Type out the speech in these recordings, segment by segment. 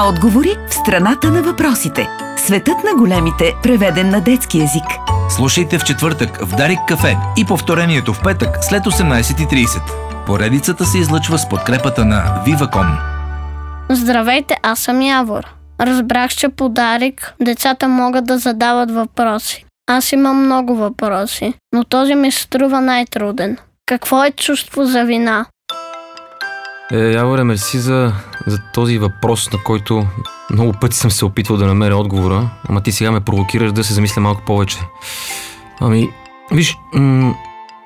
Отговори в страната на въпросите. Светът на големите, преведен на детски язик. Слушайте в четвъртък в Дарик кафе и повторението в петък след 18.30. Поредицата се излъчва с подкрепата на Viva.com. Здравейте, аз съм Явор. Разбрах, че по Дарик децата могат да задават въпроси. Аз имам много въпроси, но този ми се струва най-труден. Какво е чувство за вина? Е, Яворе, мерси за, за този въпрос, на който много пъти съм се опитвал да намеря отговора, ама ти сега ме провокираш да се замисля малко повече. Ами, виж, м-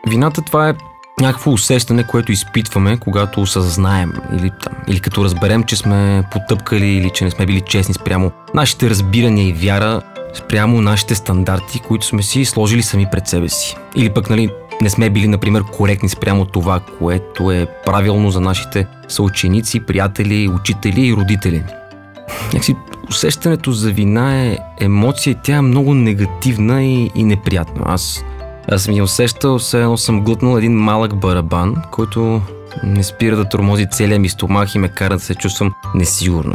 вината това е някакво усещане, което изпитваме, когато осъзнаем или, там, или като разберем, че сме потъпкали или че не сме били честни спрямо нашите разбирания и вяра, спрямо нашите стандарти, които сме си сложили сами пред себе си. Или пък, нали, не сме били, например, коректни спрямо това, което е правилно за нашите съученици, приятели, учители и родители. Някакси усещането за вина е емоция тя е много негативна и, и неприятна. Аз, аз ми усещал, все едно съм глътнал един малък барабан, който не спира да тормози целия ми стомах и ме кара да се чувствам несигурно.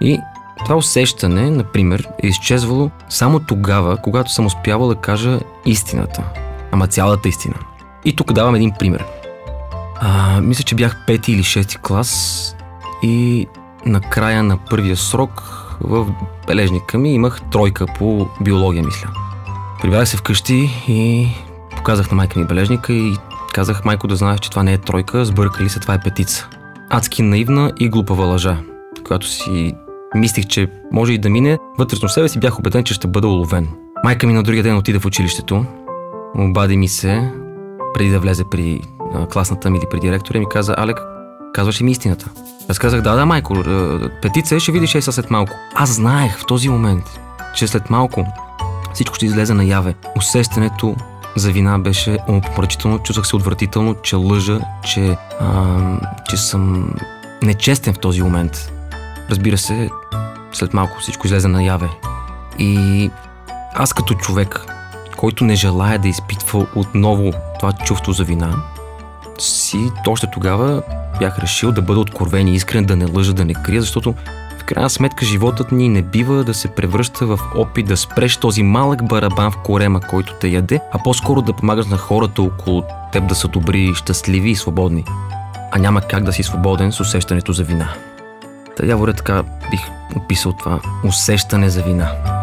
И това усещане, например, е изчезвало само тогава, когато съм успявал да кажа истината. Ама цялата истина. И тук давам един пример. А, мисля, че бях пети или шести клас и на края на първия срок в бележника ми имах тройка по биология, мисля. Прибрах се вкъщи и показах на майка ми бележника и казах, майко да знаеш, че това не е тройка, сбъркали се, това е петица. Адски наивна и глупава лъжа, която си мислих, че може и да мине, вътрешно себе си бях убеден, че ще бъда уловен. Майка ми на другия ден отида в училището, обади ми се, преди да влезе при класната ми или при директора, ми каза, Алек, казваш ми истината? Аз казах, да, да, майко, петица ще видиш е след малко. Аз знаех в този момент, че след малко всичко ще излезе наяве. Усещането за вина беше умопомрачително, чувствах се отвратително, че лъжа, че, а, че съм нечестен в този момент. Разбира се, след малко всичко излезе наяве. И аз като човек, който не желая да изпитва отново това чувство за вина, си още тогава бях решил да бъда откровен и искрен, да не лъжа, да не крия, защото в крайна сметка животът ни не бива да се превръща в опит да спреш този малък барабан в корема, който те яде, а по-скоро да помагаш на хората около теб да са добри, щастливи и свободни. А няма как да си свободен с усещането за вина. Та, Яворе, така бих описал това усещане за вина.